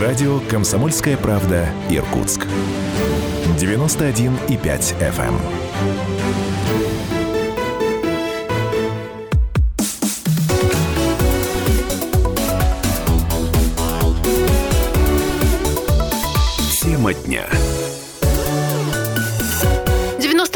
Радио «Комсомольская правда» Иркутск. 91,5 FM. Тема дня.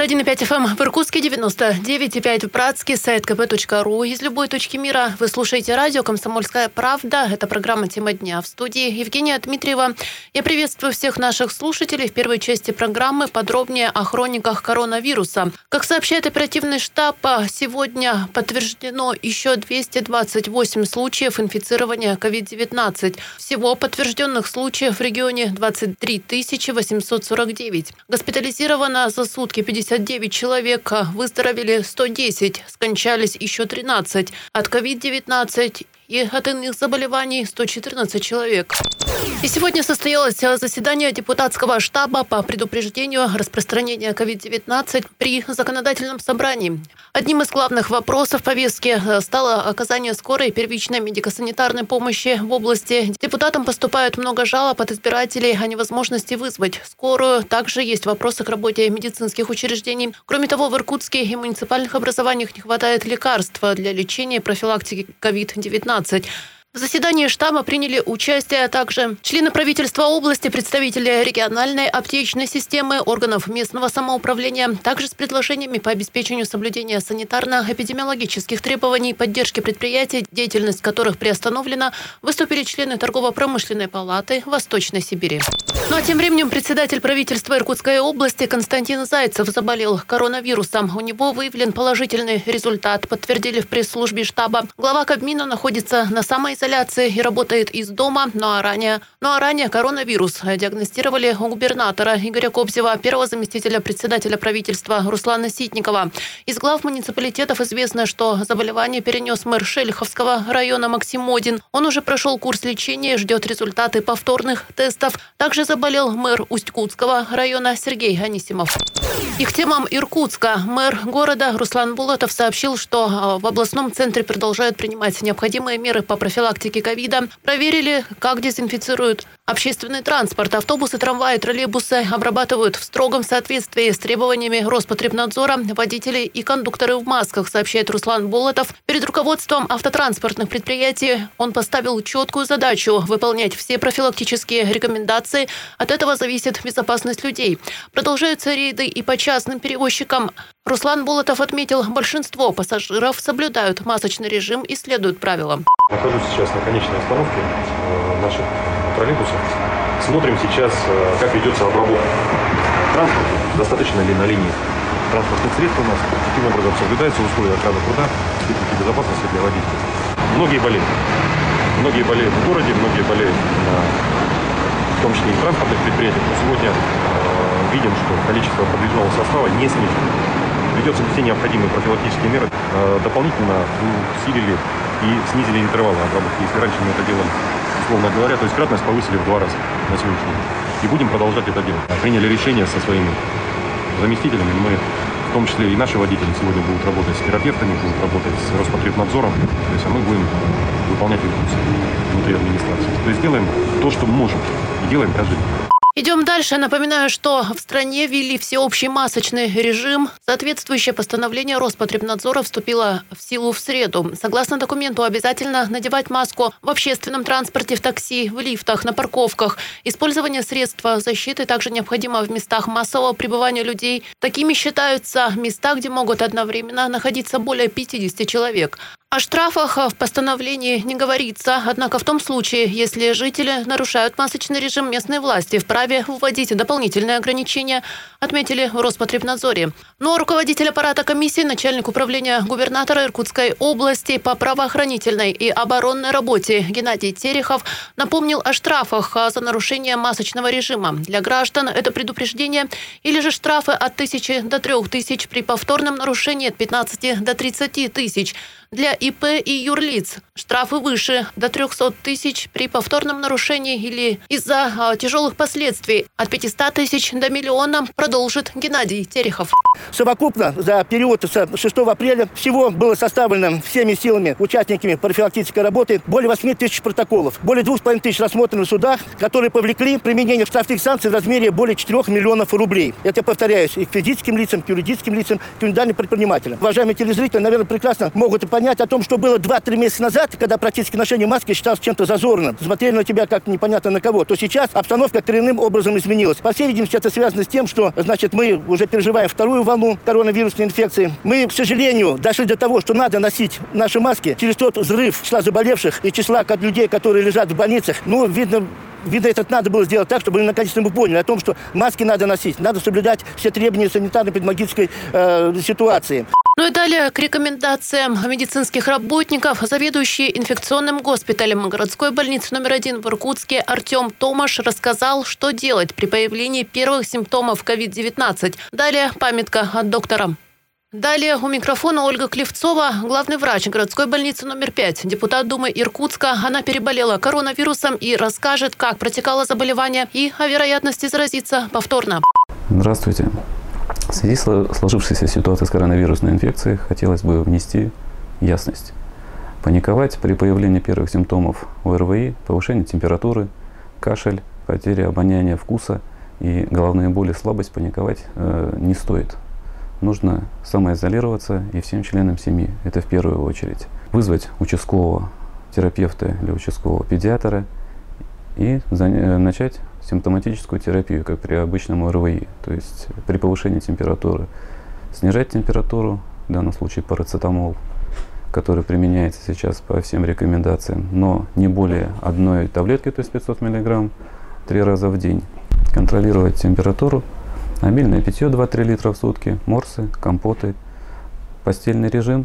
91,5 FM в Иркутске, 99,5 в Братске, сайт kp.ru. Из любой точки мира вы слушаете радио «Комсомольская правда». Это программа «Тема дня». В студии Евгения Дмитриева. Я приветствую всех наших слушателей. В первой части программы подробнее о хрониках коронавируса. Как сообщает оперативный штаб, сегодня подтверждено еще 228 случаев инфицирования COVID-19. Всего подтвержденных случаев в регионе 23 849. Госпитализировано за сутки 59 человек, выздоровели 110, скончались еще 13. От COVID-19 и от иных заболеваний 114 человек. И сегодня состоялось заседание депутатского штаба по предупреждению распространения COVID-19 при законодательном собрании. Одним из главных вопросов повестки стало оказание скорой первичной медико-санитарной помощи в области. Депутатам поступает много жалоб от избирателей о невозможности вызвать скорую. Также есть вопросы к работе медицинских учреждений. Кроме того, в Иркутске и муниципальных образованиях не хватает лекарств для лечения и профилактики COVID-19. 20. В заседании штаба приняли участие также члены правительства области, представители региональной аптечной системы, органов местного самоуправления, также с предложениями по обеспечению соблюдения санитарно-эпидемиологических требований, поддержки предприятий, деятельность которых приостановлена, выступили члены торгово-промышленной палаты Восточной Сибири. Ну а тем временем председатель правительства Иркутской области Константин Зайцев заболел коронавирусом. У него выявлен положительный результат, подтвердили в пресс-службе штаба. Глава Кабмина находится на самоизоляции и работает из дома, ну а ранее, ну а ранее коронавирус диагностировали у губернатора Игоря Кобзева, первого заместителя председателя правительства Руслана Ситникова. Из глав муниципалитетов известно, что заболевание перенес мэр Шельховского района Максим Модин. Он уже прошел курс лечения и ждет результаты повторных тестов. Также заболел заболел мэр Усть-Кутского района Сергей Анисимов. И к темам Иркутска. Мэр города Руслан Булатов сообщил, что а, в областном центре продолжают принимать необходимые меры по профилактике ковида. Проверили, как дезинфицируют общественный транспорт. Автобусы, трамваи, троллейбусы обрабатывают в строгом соответствии с требованиями Роспотребнадзора водители и кондукторы в масках, сообщает Руслан Булатов. Перед руководством автотранспортных предприятий он поставил четкую задачу выполнять все профилактические рекомендации. От этого зависит безопасность людей. Продолжаются рейды и по частным перевозчикам. Руслан Булатов отметил, большинство пассажиров соблюдают масочный режим и следуют правилам. Нахожусь сейчас на конечной остановке э, наших троллейбусов. Смотрим сейчас, э, как ведется обработка транспорта, достаточно ли на линии транспортных средств у нас, каким образом соблюдаются условия охраны труда, техники безопасности для водителей. Многие болеют. Многие болеют в городе, многие болеют на, в том числе и в транспортных предприятиях. Но сегодня э, видим, что количество подвижного состава не снижено. Ведется все необходимые профилактические меры. Э, дополнительно усилили и снизили интервалы обработки. Если раньше мы это делали, условно говоря, то есть кратность повысили в два раза на сегодняшний день. И будем продолжать это делать. Приняли решение со своими заместителями. Мы в том числе и наши водители сегодня будут работать с терапевтами, будут работать с Роспотребнадзором. То есть а мы будем выполнять их функции внутри администрации. То есть делаем то, что можем. И делаем каждый день. Идем дальше. Напоминаю, что в стране ввели всеобщий масочный режим. Соответствующее постановление Роспотребнадзора вступило в силу в среду. Согласно документу, обязательно надевать маску в общественном транспорте, в такси, в лифтах, на парковках. Использование средств защиты также необходимо в местах массового пребывания людей. Такими считаются места, где могут одновременно находиться более 50 человек. О штрафах в постановлении не говорится, однако в том случае, если жители нарушают масочный режим, местные власти вправе вводить дополнительные ограничения, отметили в Роспотребнадзоре. Но руководитель аппарата комиссии, начальник управления губернатора Иркутской области по правоохранительной и оборонной работе Геннадий Терехов напомнил о штрафах за нарушение масочного режима. Для граждан это предупреждение или же штрафы от тысячи до трех тысяч при повторном нарушении от 15 до 30 тысяч. Для ИП и юрлиц. Штрафы выше до 300 тысяч при повторном нарушении или из-за а, тяжелых последствий от 500 тысяч до миллиона, продолжит Геннадий Терехов. Совокупно за период с 6 апреля всего было составлено всеми силами участниками профилактической работы более 8 тысяч протоколов. Более 2,5 тысяч рассмотрены в судах, которые повлекли применение штрафных санкций в размере более 4 миллионов рублей. Это, повторяюсь, и к физическим лицам, к юридическим лицам, к индивидуальным предпринимателям. Уважаемые телезрители, наверное, прекрасно могут понять о том, что было 2-3 месяца назад, когда практически ношение маски считалось чем-то зазорным. Смотрели на тебя как непонятно на кого. То сейчас обстановка коренным образом изменилась. По всей видимости, это связано с тем, что, значит, мы уже переживаем вторую волну коронавирусной инфекции. Мы, к сожалению, дошли до того, что надо носить наши маски через тот взрыв числа заболевших и числа людей, которые лежат в больницах. Ну, видно, Видно, это надо было сделать так, чтобы наконец-то мы поняли о том, что маски надо носить, надо соблюдать все требования санитарно-педагогической э, ситуации. Ну и далее к рекомендациям медицинских работников. Заведующий инфекционным госпиталем городской больницы номер один в Иркутске Артем Томаш рассказал, что делать при появлении первых симптомов COVID-19. Далее памятка от доктора. Далее у микрофона Ольга Клевцова, главный врач городской больницы номер 5, депутат Думы Иркутска. Она переболела коронавирусом и расскажет, как протекало заболевание и о вероятности заразиться повторно. Здравствуйте. В связи с сложившейся ситуацией с коронавирусной инфекцией хотелось бы внести ясность. Паниковать при появлении первых симптомов ОРВИ, повышение температуры, кашель, потеря обоняния вкуса и головные боли, слабость, паниковать э, не стоит нужно самоизолироваться и всем членам семьи. Это в первую очередь. Вызвать участкового терапевта или участкового педиатра и э, начать симптоматическую терапию, как при обычном ОРВИ. То есть при повышении температуры снижать температуру, в данном случае парацетамол, который применяется сейчас по всем рекомендациям, но не более одной таблетки, то есть 500 мг, три раза в день. Контролировать температуру Обильное питье 2-3 литра в сутки, морсы, компоты, постельный режим,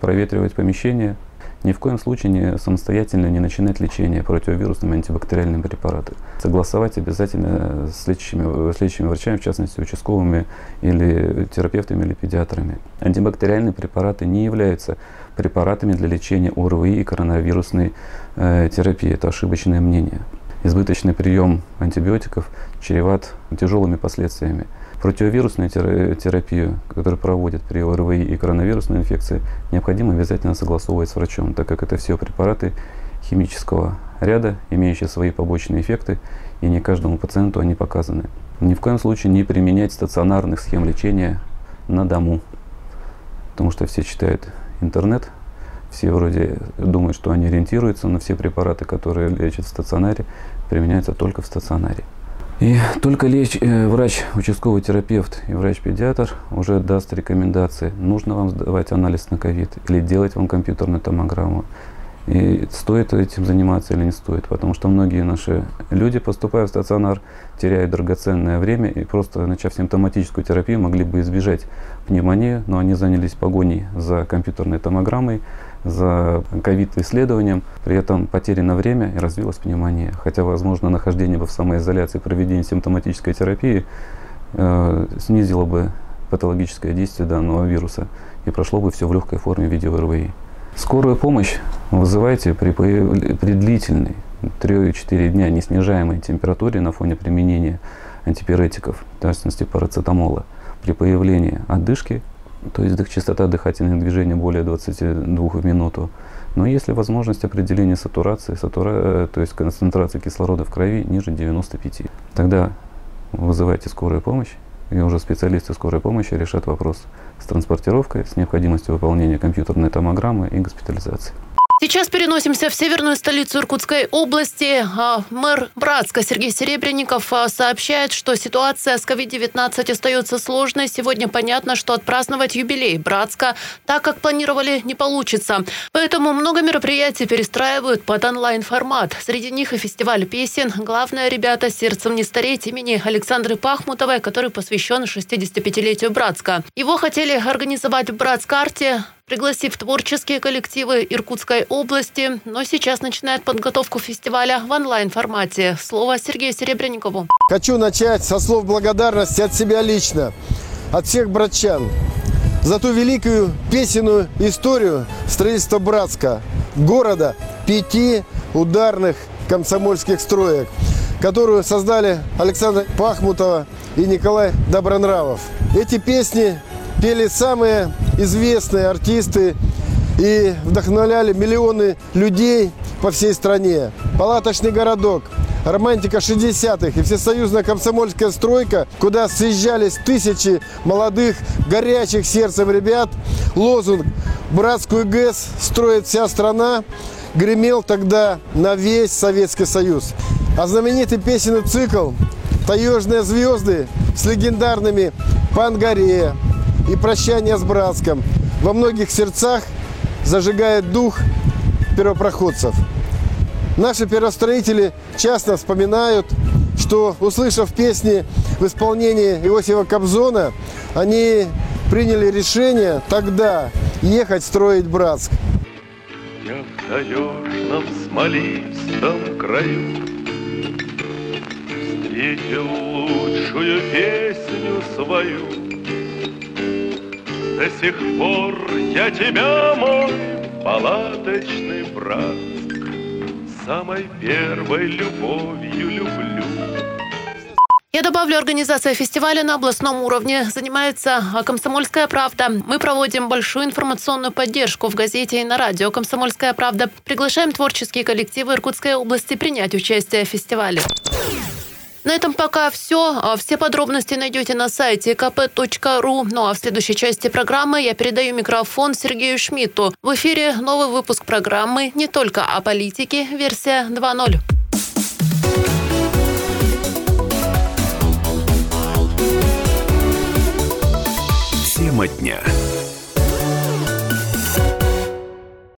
проветривать помещение. Ни в коем случае не самостоятельно не начинать лечение противовирусными антибактериальными препаратами. Согласовать обязательно с лечащими, с лечащими врачами, в частности участковыми или терапевтами или педиатрами. Антибактериальные препараты не являются препаратами для лечения ОРВИ и коронавирусной э, терапии. Это ошибочное мнение избыточный прием антибиотиков чреват тяжелыми последствиями. Противовирусную терапию, которую проводят при ОРВИ и коронавирусной инфекции, необходимо обязательно согласовывать с врачом, так как это все препараты химического ряда, имеющие свои побочные эффекты, и не каждому пациенту они показаны. Ни в коем случае не применять стационарных схем лечения на дому, потому что все читают интернет, все вроде думают, что они ориентируются на все препараты, которые лечат в стационаре, применяются только в стационаре. И только леч, э, врач, участковый терапевт и врач-педиатр уже даст рекомендации, нужно вам сдавать анализ на ковид или делать вам компьютерную томограмму. И стоит этим заниматься или не стоит, потому что многие наши люди, поступая в стационар, теряют драгоценное время и просто начав симптоматическую терапию, могли бы избежать пневмонии, но они занялись погоней за компьютерной томограммой, за ковид-исследованием, при этом потеряно время и развилась пневмония. Хотя, возможно, нахождение в самоизоляции, проведение симптоматической терапии э, снизило бы патологическое действие данного вируса и прошло бы все в легкой форме в виде ОРВИ. Скорую помощь вызывайте при, при длительной 3-4 дня неснижаемой температуре на фоне применения антипиретиков, в частности парацетамола, при появлении отдышки, то есть частота дыхательных движений более 22 в минуту. Но если возможность определения сатурации, сатура, э, то есть концентрации кислорода в крови ниже 95, тогда вызывайте скорую помощь, и уже специалисты скорой помощи решат вопрос с транспортировкой, с необходимостью выполнения компьютерной томограммы и госпитализации. Сейчас переносимся в северную столицу Иркутской области. А, мэр Братска Сергей Серебренников а, сообщает, что ситуация с COVID-19 остается сложной. Сегодня понятно, что отпраздновать юбилей Братска так, как планировали, не получится. Поэтому много мероприятий перестраивают под онлайн-формат. Среди них и фестиваль песен. Главное, ребята, сердцем не стареть имени Александры Пахмутовой, который посвящен 65-летию Братска. Его хотели организовать в Братскарте пригласив творческие коллективы Иркутской области, но сейчас начинает подготовку фестиваля в онлайн-формате. Слово Сергею Серебренникову. Хочу начать со слов благодарности от себя лично, от всех братчан, за ту великую песенную историю строительства Братска, города пяти ударных комсомольских строек, которую создали Александр Пахмутова и Николай Добронравов. Эти песни пели самые известные артисты и вдохновляли миллионы людей по всей стране. Палаточный городок, романтика 60-х и всесоюзная комсомольская стройка, куда съезжались тысячи молодых, горячих сердцем ребят. Лозунг «Братскую ГЭС строит вся страна» гремел тогда на весь Советский Союз. А знаменитый песенный цикл «Таежные звезды» с легендарными «Пангарея» и «Прощание с Братском» во многих сердцах зажигает дух первопроходцев. Наши первостроители часто вспоминают, что, услышав песни в исполнении Иосифа Кобзона, они приняли решение тогда ехать строить Братск. Я в таежном смолистом краю Встретил лучшую песню свою До сих пор я тебя, мой палаточный брат Самой первой любовью люблю Я добавлю, организация фестиваля на областном уровне занимается «Комсомольская правда». Мы проводим большую информационную поддержку в газете и на радио «Комсомольская правда». Приглашаем творческие коллективы Иркутской области принять участие в фестивале. На этом пока все. Все подробности найдете на сайте kp.ru. Ну а в следующей части программы я передаю микрофон Сергею Шмидту. В эфире новый выпуск программы «Не только о политике. Версия 2.0». Тема дня.